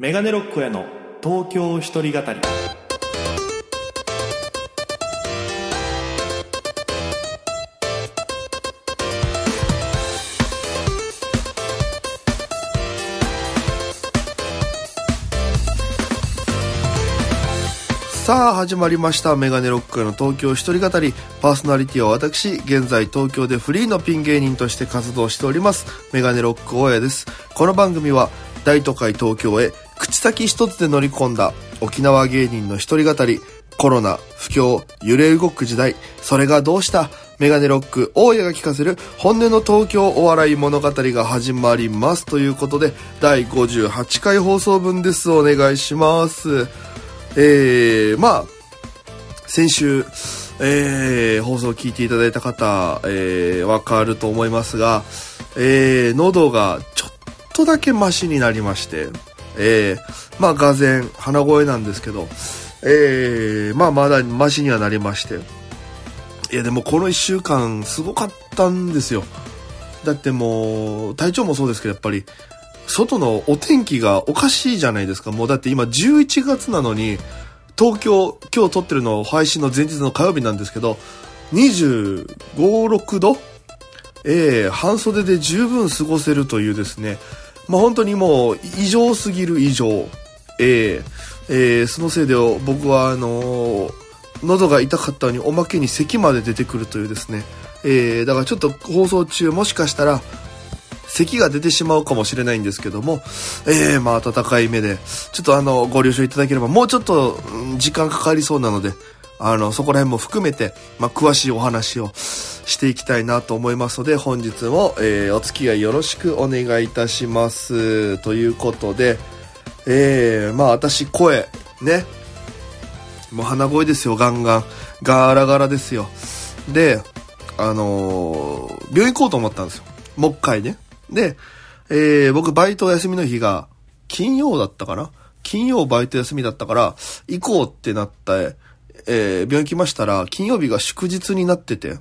メガネロックへの東京一人語り。さあ始まりました。メガネロックへの東京一人語り。パーソナリティは私現在東京でフリーのピン芸人として活動しております。メガネロック大家です。この番組は大都会東京へ口先一つで乗り込んだ沖縄芸人の一人語りコロナ不況揺れ動く時代それがどうしたメガネロック大家が聞かせる本音の東京お笑い物語が始まりますということで第58回放送分ですお願いします。えー、まあ、先週、えー、放送を聞いていただいた方、えー、わかると思いますが、えー、喉がちょっとだけマシになりまして、えー、まあ、がぜ鼻声なんですけど、えー、まあ、まだマシにはなりまして、いや、でもこの1週間すごかったんですよ。だってもう、体調もそうですけど、やっぱり、外のお天気がおかしいじゃないですか。もうだって今11月なのに、東京、今日撮ってるの配信の前日の火曜日なんですけど、25、6度？ええー、半袖で十分過ごせるというですね、まあ本当にもう異常すぎる異常。えー、えー、そのせいで僕はあのー、喉が痛かったのにおまけに咳まで出てくるというですね、えー、だからちょっと放送中もしかしたら咳が出てしまうかもしれないんですけども、えー、まあ、温かい目で、ちょっとあの、ご了承いただければ、もうちょっと、時間かかりそうなので、あの、そこら辺も含めて、まあ、詳しいお話をしていきたいなと思いますので、本日も、えー、お付き合いよろしくお願いいたします。ということで、えー、まあ、私、声、ね。もう鼻声ですよ、ガンガン。ガラガラですよ。で、あのー、病院行こうと思ったんですよ。もう一回ね。で、えー、僕バイト休みの日が金曜だったかな？金曜バイト休みだったから、行こうってなった、えー、病院来ましたら、金曜日が祝日になってて、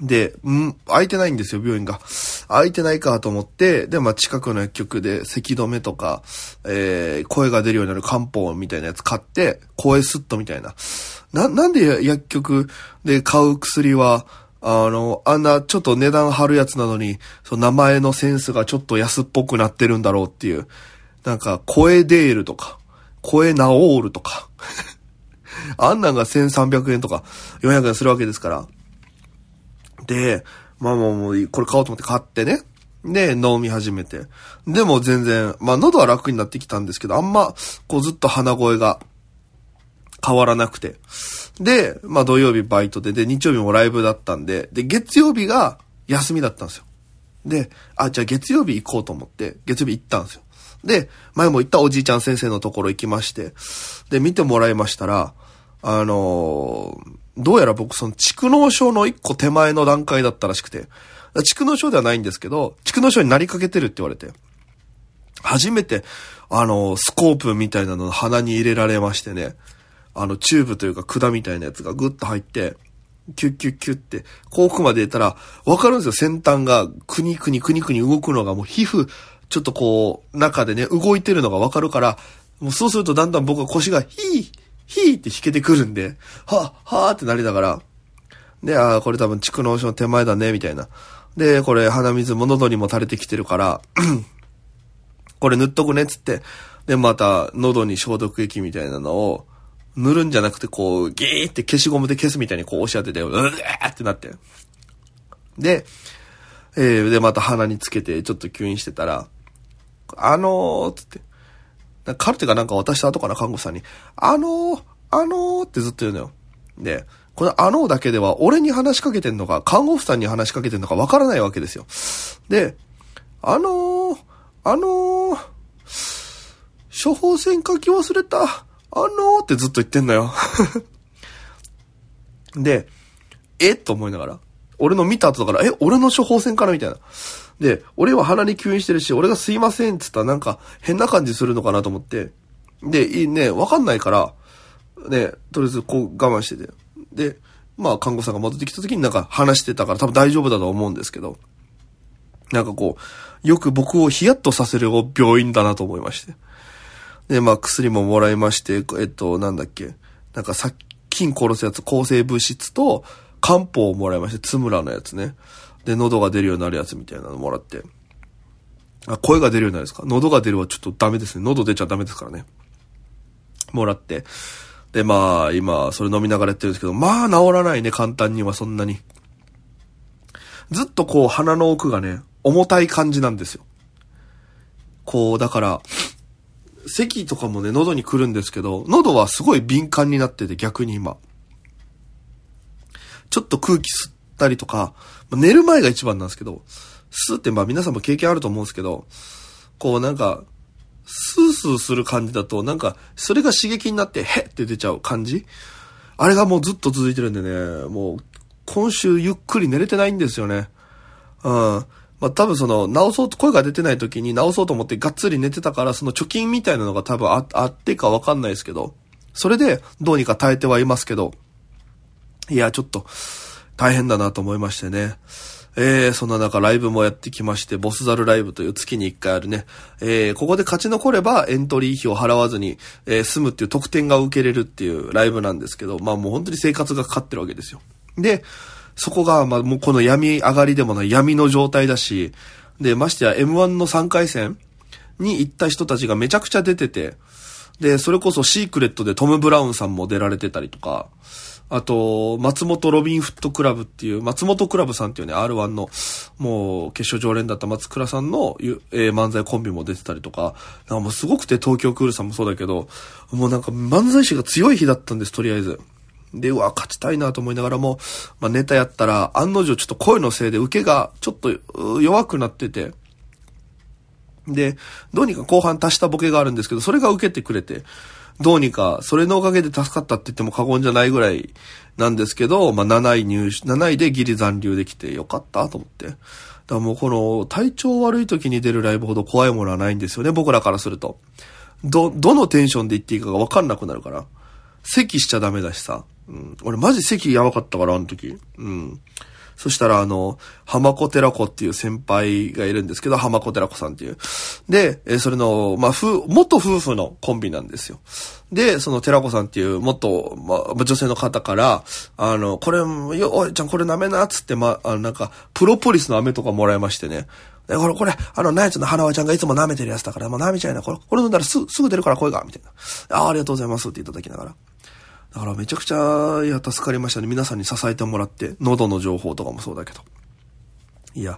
で、ん、空いてないんですよ、病院が。空いてないかと思って、で、まあ、近くの薬局で咳止めとか、えー、声が出るようになる漢方みたいなやつ買って、声スットみたいな。な、なんで薬局で買う薬は、あの、あんなちょっと値段張るやつなのに、その名前のセンスがちょっと安っぽくなってるんだろうっていう。なんか、声デールとか、声ナオールとか。あんなんが1300円とか400円するわけですから。で、まあまあもう、これ買おうと思って買ってね。で、飲み始めて。でも全然、まあ喉は楽になってきたんですけど、あんま、こうずっと鼻声が変わらなくて。で、まあ土曜日バイトで、で、日曜日もライブだったんで、で、月曜日が休みだったんですよ。で、あ、じゃあ月曜日行こうと思って、月曜日行ったんですよ。で、前も行ったおじいちゃん先生のところ行きまして、で、見てもらいましたら、あのー、どうやら僕その蓄膿症の一個手前の段階だったらしくて、蓄膿症ではないんですけど、蓄膿症になりかけてるって言われて、初めて、あのー、スコープみたいなの鼻に入れられましてね、あの、チューブというか管みたいなやつがグッと入って、キュッキュッキュッって、遠くまで出たら、わかるんですよ。先端が、くにくにくにくに動くのが、もう皮膚、ちょっとこう、中でね、動いてるのがわかるから、もうそうするとだんだん僕は腰が、ヒー、ヒーって引けてくるんで、は、はぁってなりながら、で、ああ、これ多分蓄膿症の手前だね、みたいな。で、これ鼻水も喉にも垂れてきてるから、これ塗っとくね、つって。で、また、喉に消毒液みたいなのを、塗るんじゃなくて、こう、ギーって消しゴムで消すみたいにこう押し当てて、うーってなって。で、えー、で、また鼻につけて、ちょっと吸引してたら、あのー、つって、カルテがなんか渡した後かな、看護師さんに、あのー、あのーってずっと言うのよ。で、このあのーだけでは、俺に話しかけてんのか、看護婦さんに話しかけてんのかわからないわけですよ。で、あのー、あのー、処方箋書き忘れた。あのーってずっと言ってんのよ で、えと思いながら。俺の見た後だから、え、俺の処方箋かな？みたいな。で、俺は鼻に吸引してるし、俺がすいませんって言ったらなんか変な感じするのかなと思って。で、いいね、わかんないから、ね、とりあえずこう我慢してて。で、まあ看護師さんが戻ってきた時になんか話してたから多分大丈夫だと思うんですけど。なんかこう、よく僕をヒヤッとさせる病院だなと思いまして。で、まあ薬ももらいまして、えっと、なんだっけ。なんか殺菌殺すやつ、抗生物質と漢方をもらいまして、つむらのやつね。で、喉が出るようになるやつみたいなのもらって。あ、声が出るようになるんですか喉が出るはちょっとダメですね。喉出ちゃダメですからね。もらって。で、まあ、今、それ飲みながらやってるんですけど、まあ、治らないね、簡単には、そんなに。ずっとこう、鼻の奥がね、重たい感じなんですよ。こう、だから、咳とかもね、喉に来るんですけど、喉はすごい敏感になってて、逆に今。ちょっと空気吸ったりとか、寝る前が一番なんですけど、吸ってまあ皆さんも経験あると思うんですけど、こうなんか、スースーする感じだと、なんか、それが刺激になって、へって出ちゃう感じあれがもうずっと続いてるんでね、もう、今週ゆっくり寝れてないんですよね。うん。まあ、多分その、直そうと、声が出てない時に直そうと思ってがっつり寝てたから、その貯金みたいなのが多分ああってかわかんないですけど、それでどうにか耐えてはいますけど、いや、ちょっと、大変だなと思いましてね。えー、そんな中ライブもやってきまして、ボスザルライブという月に1回あるね、えー、ここで勝ち残ればエントリー費を払わずに、えー、済むっていう特典が受けれるっていうライブなんですけど、まあもう本当に生活がかかってるわけですよ。で、そこが、まあもうこの闇上がりでもない闇の状態だし、で、ましてや M1 の3回戦に行った人たちがめちゃくちゃ出てて、で、それこそシークレットでトム・ブラウンさんも出られてたりとか、あと、松本ロビンフットクラブっていう、松本クラブさんっていうね、R1 の、もう、決勝常連だった松倉さんの、えー、漫才コンビも出てたりとか、なんかもうすごくて東京クールさんもそうだけど、もうなんか漫才師が強い日だったんです、とりあえず。で、うわ、勝ちたいなと思いながらも、まあ、ネタやったら、案の定ちょっと声のせいで受けがちょっと弱くなってて、で、どうにか後半足したボケがあるんですけど、それが受けてくれて、どうにか、それのおかげで助かったって言っても過言じゃないぐらいなんですけど、まあ、7位入手、7位でギリ残留できてよかったと思って。だからもうこの体調悪い時に出るライブほど怖いものはないんですよね、僕らからすると。ど、どのテンションで言っていいかがわかんなくなるから。咳しちゃダメだしさ。うん。俺マジ咳やばかったから、あの時。うん。そしたら、あの、浜子寺子っていう先輩がいるんですけど、浜子寺子さんっていう。で、えそれの、まあ、夫、元夫婦のコンビなんですよ。で、その寺子さんっていう元、まあ、女性の方から、あの、これ、よ、おいちゃんこれ舐めな、つって、まあ、あの、なんか、プロポリスの飴とかもらいましてね。で、これ、これ、あの、ナイツの花輪ちゃんがいつも舐めてるやつだから、もう舐めちゃいな。これ、これ飲んだらす、すぐ出るから声が、みたいな。ああ、ありがとうございますっていただきながら。だからめちゃくちゃ、いや、助かりましたね。皆さんに支えてもらって、喉の情報とかもそうだけど。いや、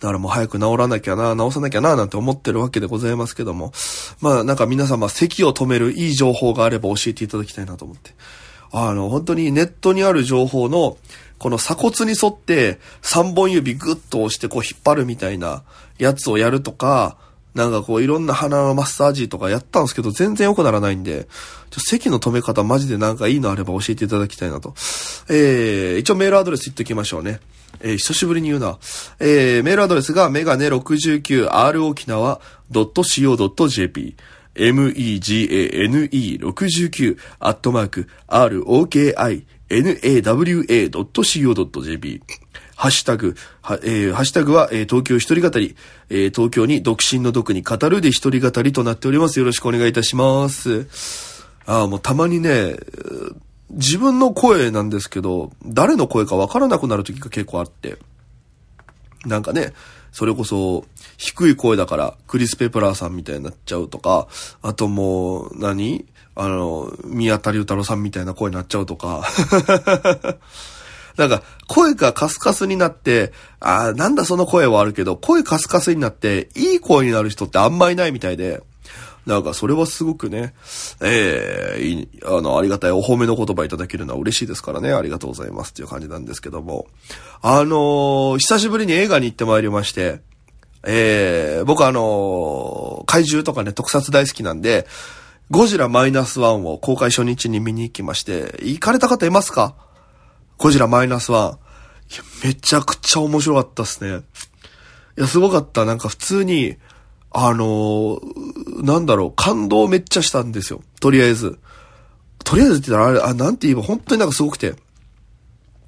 だからもう早く治らなきゃな、治さなきゃな、なんて思ってるわけでございますけども。まあなんか皆様、咳を止めるいい情報があれば教えていただきたいなと思って。あの、本当にネットにある情報の、この鎖骨に沿って3本指グッと押してこう引っ張るみたいなやつをやるとか、なんかこういろんな鼻のマッサージとかやったんですけど全然良くならないんで、ちょ席の止め方マジでなんかいいのあれば教えていただきたいなと。えー、一応メールアドレス言っておきましょうね。えー、久しぶりに言うな。えー、メールアドレスがメガネ 69r 沖縄 .co.jp megane69 アットマーク rokinawa.co.jp ハッシュタグ、は、えー、ハッシュタグは、えー、東京一人語り、えー、東京に独身の毒に語るで一人語りとなっております。よろしくお願いいたします。ああ、もうたまにね、自分の声なんですけど、誰の声かわからなくなる時が結構あって。なんかね、それこそ、低い声だから、クリス・ペプラーさんみたいになっちゃうとか、あともう、何？あの、宮田隆太郎さんみたいな声になっちゃうとか。なんか、声がカスカスになって、ああ、なんだその声はあるけど、声カスカスになって、いい声になる人ってあんまいないみたいで、なんかそれはすごくね、ええー、あの、ありがたいお褒めの言葉いただけるのは嬉しいですからね、ありがとうございますっていう感じなんですけども。あのー、久しぶりに映画に行ってまいりまして、ええー、僕あの怪獣とかね、特撮大好きなんで、ゴジラマイナスワンを公開初日に見に行きまして、行かれた方いますか？ゴジラマイナスワン。いや、めちゃくちゃ面白かったっすね。いや、すごかった。なんか普通に、あのー、なんだろう、感動めっちゃしたんですよ。とりあえず。とりあえずって言ったら、あれ、あ、なんて言えば本当になんかすごくて。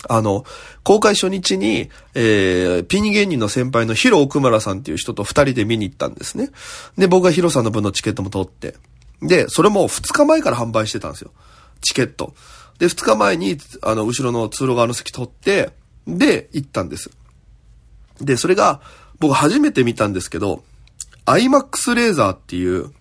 あの、公開初日に、えー、ピン芸人の先輩のヒロ奥村さんっていう人と二人で見に行ったんですね。で、僕がヒロさんの分のチケットも取って。で、それも二日前から販売してたんですよ。チケット。で、二日前に、あの、後ろの通路側の席取って、で、行ったんです。で、それが、僕初めて見たんですけど、IMAX レーザーっていう、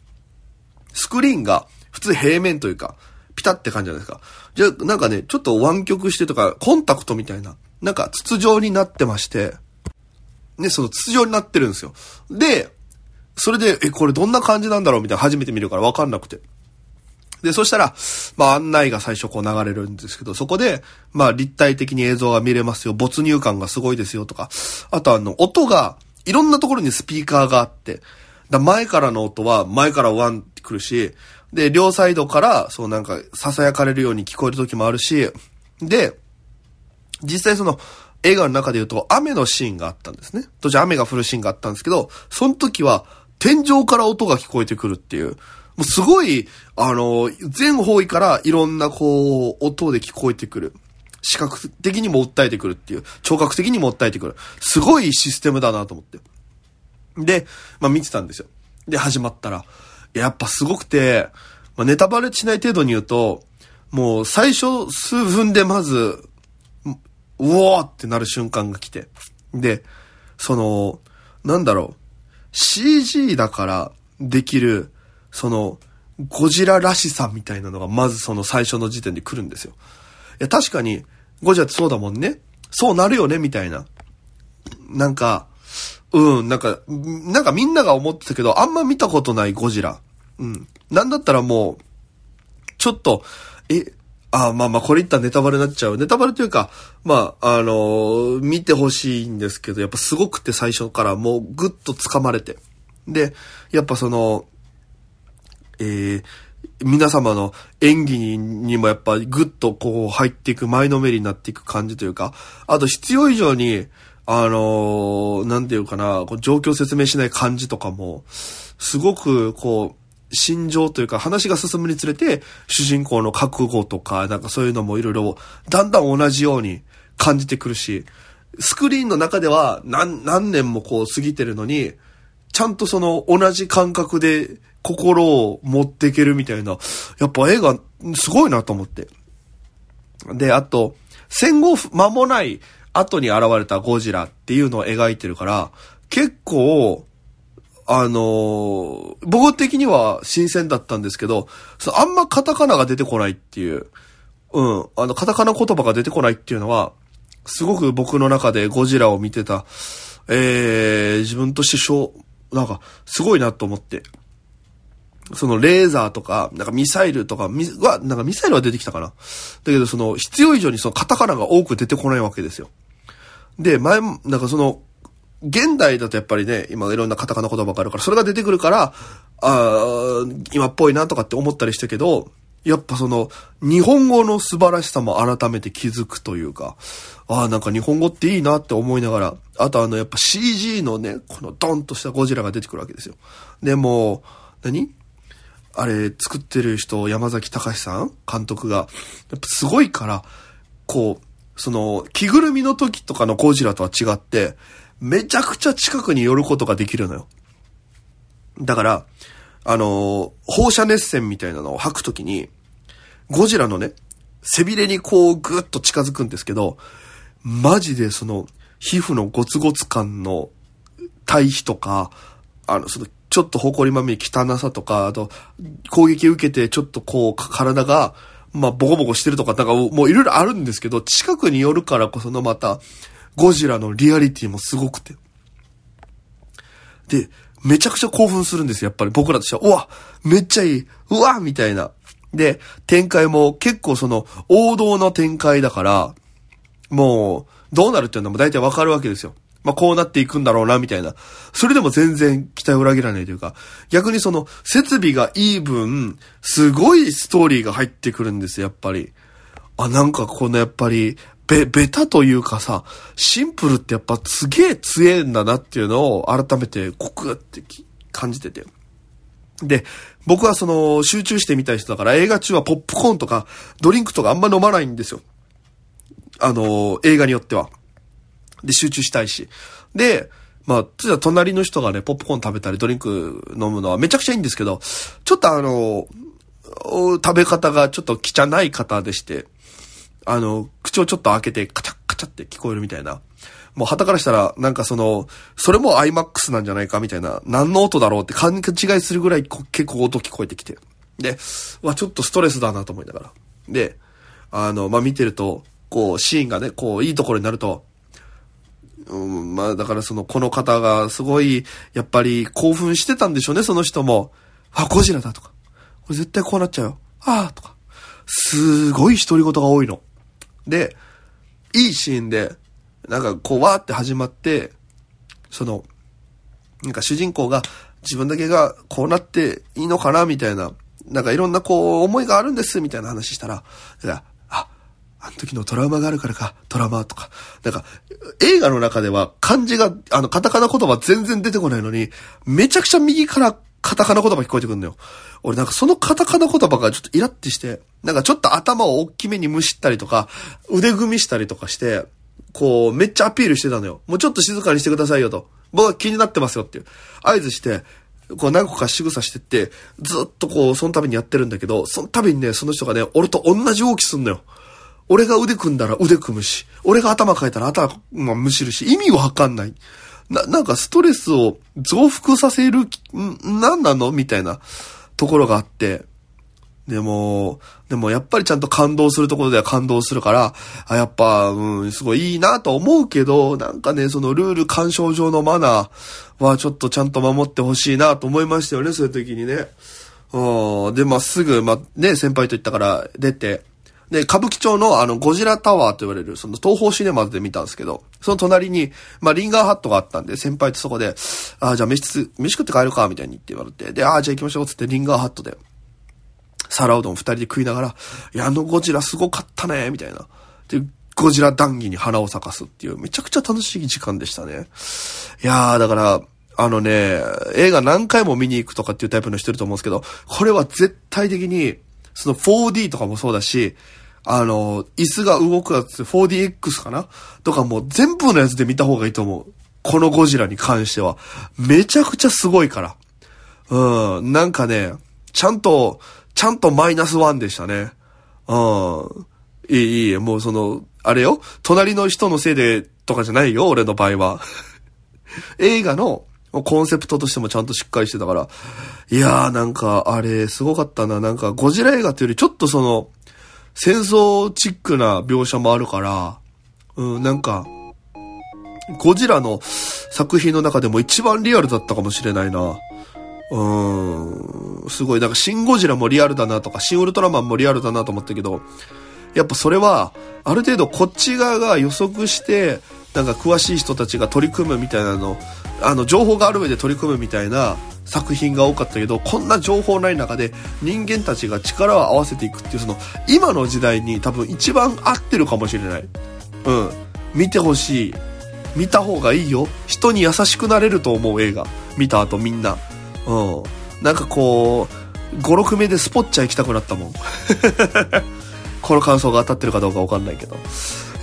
スクリーンが普通平面というか、ピタって感じじゃないですか。じゃ、なんかね、ちょっと湾曲してとか、コンタクトみたいな、なんか筒状になってまして、ね、その筒状になってるんですよ。で、それで、え、これどんな感じなんだろうみたいな初めて見るからわかんなくて。で、そしたら、まあ案内が最初こう流れるんですけど、そこで、まあ立体的に映像が見れますよ、没入感がすごいですよとか、あとあの、音が、いろんなところにスピーカーがあって、だ前からの音は前からワンってくるし、で、両サイドから、そうなんか、囁かれるように聞こえる時もあるし、で、実際その、映画の中で言うと、雨のシーンがあったんですね。当時雨が降るシーンがあったんですけど、その時は、天井から音が聞こえてくるっていう、もうすごい、あの、全方位からいろんなこう、音で聞こえてくる。視覚的にも訴えてくるっていう、聴覚的にも訴えてくる。すごいシステムだなと思って。で、まあ見てたんですよ。で、始まったら、やっぱすごくて、まあ、ネタバレしない程度に言うと、もう最初数分でまず、うおーってなる瞬間が来て。で、その、なんだろう、CG だからできる、その、ゴジラらしさみたいなのがまずその最初の時点で来るんですよ。いや、確かに、ゴジラってそうだもんね。そうなるよね、みたいな。なんか、うん、なんか、なんかみんなが思ってたけど、あんま見たことないゴジラ。うん。なんだったらもう、ちょっと、え、あ、まあまあ、これ言ったらネタバレになっちゃう。ネタバレというか、まあ、あのー、見てほしいんですけど、やっぱすごくて最初からもうぐっと掴まれて。で、やっぱその、えー、皆様の演技にもやっぱぐっとこう入っていく前のめりになっていく感じというか、あと必要以上に、あのー、なんていうかな、こう状況説明しない感じとかも、すごく、こう、心情というか話が進むにつれて、主人公の覚悟とか、なんかそういうのもいろいろ、だんだん同じように感じてくるし、スクリーンの中では何、何年もこう過ぎてるのに、ちゃんとその同じ感覚で心を持っていけるみたいな、やっぱ映画すごいなと思って。で、あと、戦後間もない後に現れたゴジラっていうのを描いてるから、結構、あのー、僕的には新鮮だったんですけど、あんまカタカナが出てこないっていう、うん、あの、カタカナ言葉が出てこないっていうのは、すごく僕の中でゴジラを見てた、えー、自分としてしょう、なんか、すごいなと思って。そのレーザーとか、なんかミサイルとか、み、は、なんかミサイルは出てきたかな。だけどその必要以上にそのカタカナが多く出てこないわけですよ。で、前も、なんかその、現代だとやっぱりね、今いろんなカタカナ言葉があるから、それが出てくるから、あ今っぽいなとかって思ったりしたけど、やっぱその、日本語の素晴らしさも改めて気づくというか、ああ、なんか日本語っていいなって思いながら、あとあの、やっぱ CG のね、このドンとしたゴジラが出てくるわけですよ。でも、何？あれ、作ってる人、山崎隆さん？監督が、やっぱすごいから、こう、その、着ぐるみの時とかのゴジラとは違って、めちゃくちゃ近くに寄ることができるのよ。だから、あの、放射熱線みたいなのを吐くときに、ゴジラのね、背びれにこうぐっと近づくんですけど、マジでその、皮膚のゴツゴツ感の対比とか、あの、その、ちょっと埃まみれ汚さとか、あと、攻撃受けてちょっとこう、体が、まあ、ボコボコしてるとか、なんかもういろいろあるんですけど、近くに寄るからこそのまた、ゴジラのリアリティもすごくて。で、めちゃくちゃ興奮するんですよ、やっぱり僕らとしては。うわめっちゃいいうわみたいな。で、展開も結構その、王道の展開だから、もう、どうなるっていうのも大体わかるわけですよ。まあ、こうなっていくんだろうな、みたいな。それでも全然期待を裏切らないというか、逆にその、設備がいい分、すごいストーリーが入ってくるんですやっぱり。あ、なんかこのやっぱり、べ、ベタというかさ、シンプルってやっぱすげえ強えんだなっていうのを改めてコクって感じてて。で、僕はその集中してみたい人だから映画中はポップコーンとかドリンクとかあんま飲まないんですよ。あの、映画によっては。で、集中したいし。で、まあ、じゃ隣の人がね、ポップコーン食べたりドリンク飲むのはめちゃくちゃいいんですけど、ちょっとあの、食べ方がちょっと汚い方でして、あの、口をちょっと開けてカチャッカチャって聞こえるみたいな。もう旗からしたら、なんかその、それも IMAX なんじゃないかみたいな、何の音だろうって勘違いするぐらい結構音聞こえてきて。で、わ、ちょっとストレスだなと思いながら。で、あの、まあ、見てると、こう、シーンがね、こう、いいところになると、うん、まあ、だからその、この方がすごい、やっぱり興奮してたんでしょうね、その人も。あ、ゴジラだとか。これ絶対こうなっちゃうよ。ああ、とか。すごい独り言が多いの。で、いいシーンで、なんかこう、わーって始まって、その、なんか主人公が自分だけがこうなっていいのかなみたいな、なんかいろんなこう思いがあるんですみたいな話したら、あ、の時のトラウマがあるからか、トラウマとか。なんか、映画の中では漢字が、あの、カタカナ言葉全然出てこないのに、めちゃくちゃ右からカタカナ言葉聞こえてくるんだよ。俺なんかそのカタカナ言葉がちょっとイラってして、なんかちょっと頭を大きめにむしったりとか、腕組みしたりとかして、こう、めっちゃアピールしてたのよ。もうちょっと静かにしてくださいよと。僕は気になってますよっていう。合図して、こう何個か仕草してって、ずっとこう、その度にやってるんだけど、その度にね、その人がね、俺と同じ動きすんのよ。俺が腕組んだら腕組むし、俺が頭変えたら頭、まむしるし、意味わかんない。な、なんかストレスを増幅させる、ん、なんなの？みたいなところがあって、でも、でもやっぱりちゃんと感動するところでは感動するから、あ、やっぱ、うん、すごいいいなと思うけど、なんかね、そのルール干渉上のマナーはちょっとちゃんと守ってほしいなと思いましたよね、そういう時にね。うん、で、まあ、すぐ、まあ、ね、先輩と言ったから出て、で、歌舞伎町のあの、ゴジラタワーと言われる、その東方シネマズで見たんですけど、その隣に、まあ、リンガーハットがあったんで、先輩とそこで、ああ、じゃあ飯、飯食って帰るか、みたいに言って言われて、で、ああ、じゃあ行きましょう、つってリンガーハットで、皿うどん二人で食いながら、いや、あのゴジラすごかったね、みたいな。で、ゴジラ談義に花を咲かすっていう、めちゃくちゃ楽しい時間でしたね。いやー、だから、あのね、映画何回も見に行くとかっていうタイプの人いると思うんですけど、これは絶対的に、その 4D とかもそうだし、あの、椅子が動くやつ、4DX かな？とかもう全部のやつで見た方がいいと思う。このゴジラに関しては。めちゃくちゃすごいから。うん、なんかね、ちゃんと、ちゃんとマイナスワンでしたね。うん。いい、いい、もうその、あれよ、隣の人のせいでとかじゃないよ、俺の場合は。映画のコンセプトとしてもちゃんとしっかりしてたから。いやーなんか、あれ、すごかったな。なんか、ゴジラ映画っていうよりちょっとその、戦争チックな描写もあるから、うん、なんか、ゴジラの作品の中でも一番リアルだったかもしれないな。うん、すごい、なんかシンゴジラもリアルだなとか、シンウルトラマンもリアルだなと思ったけど、やっぱそれは、ある程度こっち側が予測して、なんか詳しい人たちが取り組むみたいなの、あの、情報がある上で取り組むみたいな作品が多かったけど、こんな情報ない中で人間たちが力を合わせていくっていう、その、今の時代に多分一番合ってるかもしれない。うん。見てほしい。見た方がいいよ。人に優しくなれると思う映画。見た後みんな。うん。なんかこう、5、6名でスポッチャ行きたくなったもん。この感想が当たってるかどうかわかんないけど。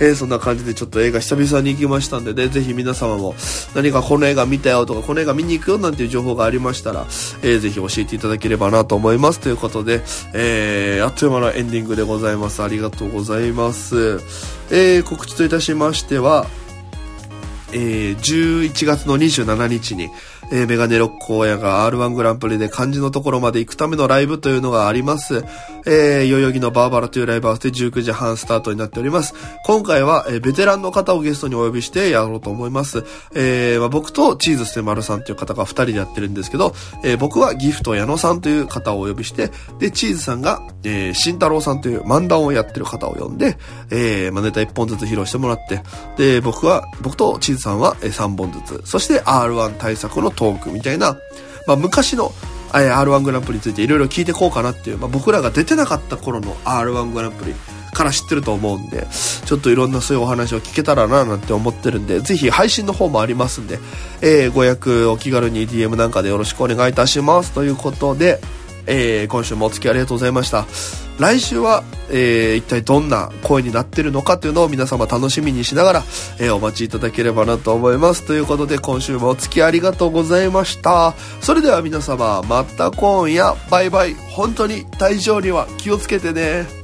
えー、そんな感じでちょっと映画久々に行きましたんでね、ぜひ皆様も何かこの映画見たよとか、この映画見に行くよなんていう情報がありましたら、えー、ぜひ教えていただければなと思います。ということで、えー、あっという間のエンディングでございます。ありがとうございます。えー、告知といたしましては、えー、11月の27日に、えー、メガネロック親が R1 グランプリで漢字のところまで行くためのライブというのがあります。えー、代々木のバーバラというライブハウスで19時半スタートになっております。今回は、えー、ベテランの方をゲストにお呼びしてやろうと思います。えー、まあ、僕とチーズステマルさんという方が2人でやってるんですけど、えー、僕はギフト矢野さんという方をお呼びして、で、チーズさんが、えー、慎太郎さんという漫談をやってる方を呼んで、えー、まあ、ネタ1本ずつ披露してもらって、で、僕は、僕とチーズさんは3本ずつ、そして R1 対策のトークみたいな、まあ、昔の R1 グランプリについていろいろ聞いてこうかなっていう、まあ、僕らが出てなかった頃の R1 グランプリから知ってると思うんで、ちょっといろんなそういうお話を聞けたらななんて思ってるんで、ぜひ配信の方もありますんで、えー、ご予約お気軽に DM なんかでよろしくお願いいたします。ということで、えー、今週もお付き合いありがとうございました。来週は、えー、一体どんな声になってるのかというのを皆様楽しみにしながら、えー、お待ちいただければなと思います。ということで今週もお付き合いありがとうございました。それでは皆様、また今夜、バイバイ。本当に体調には気をつけてね。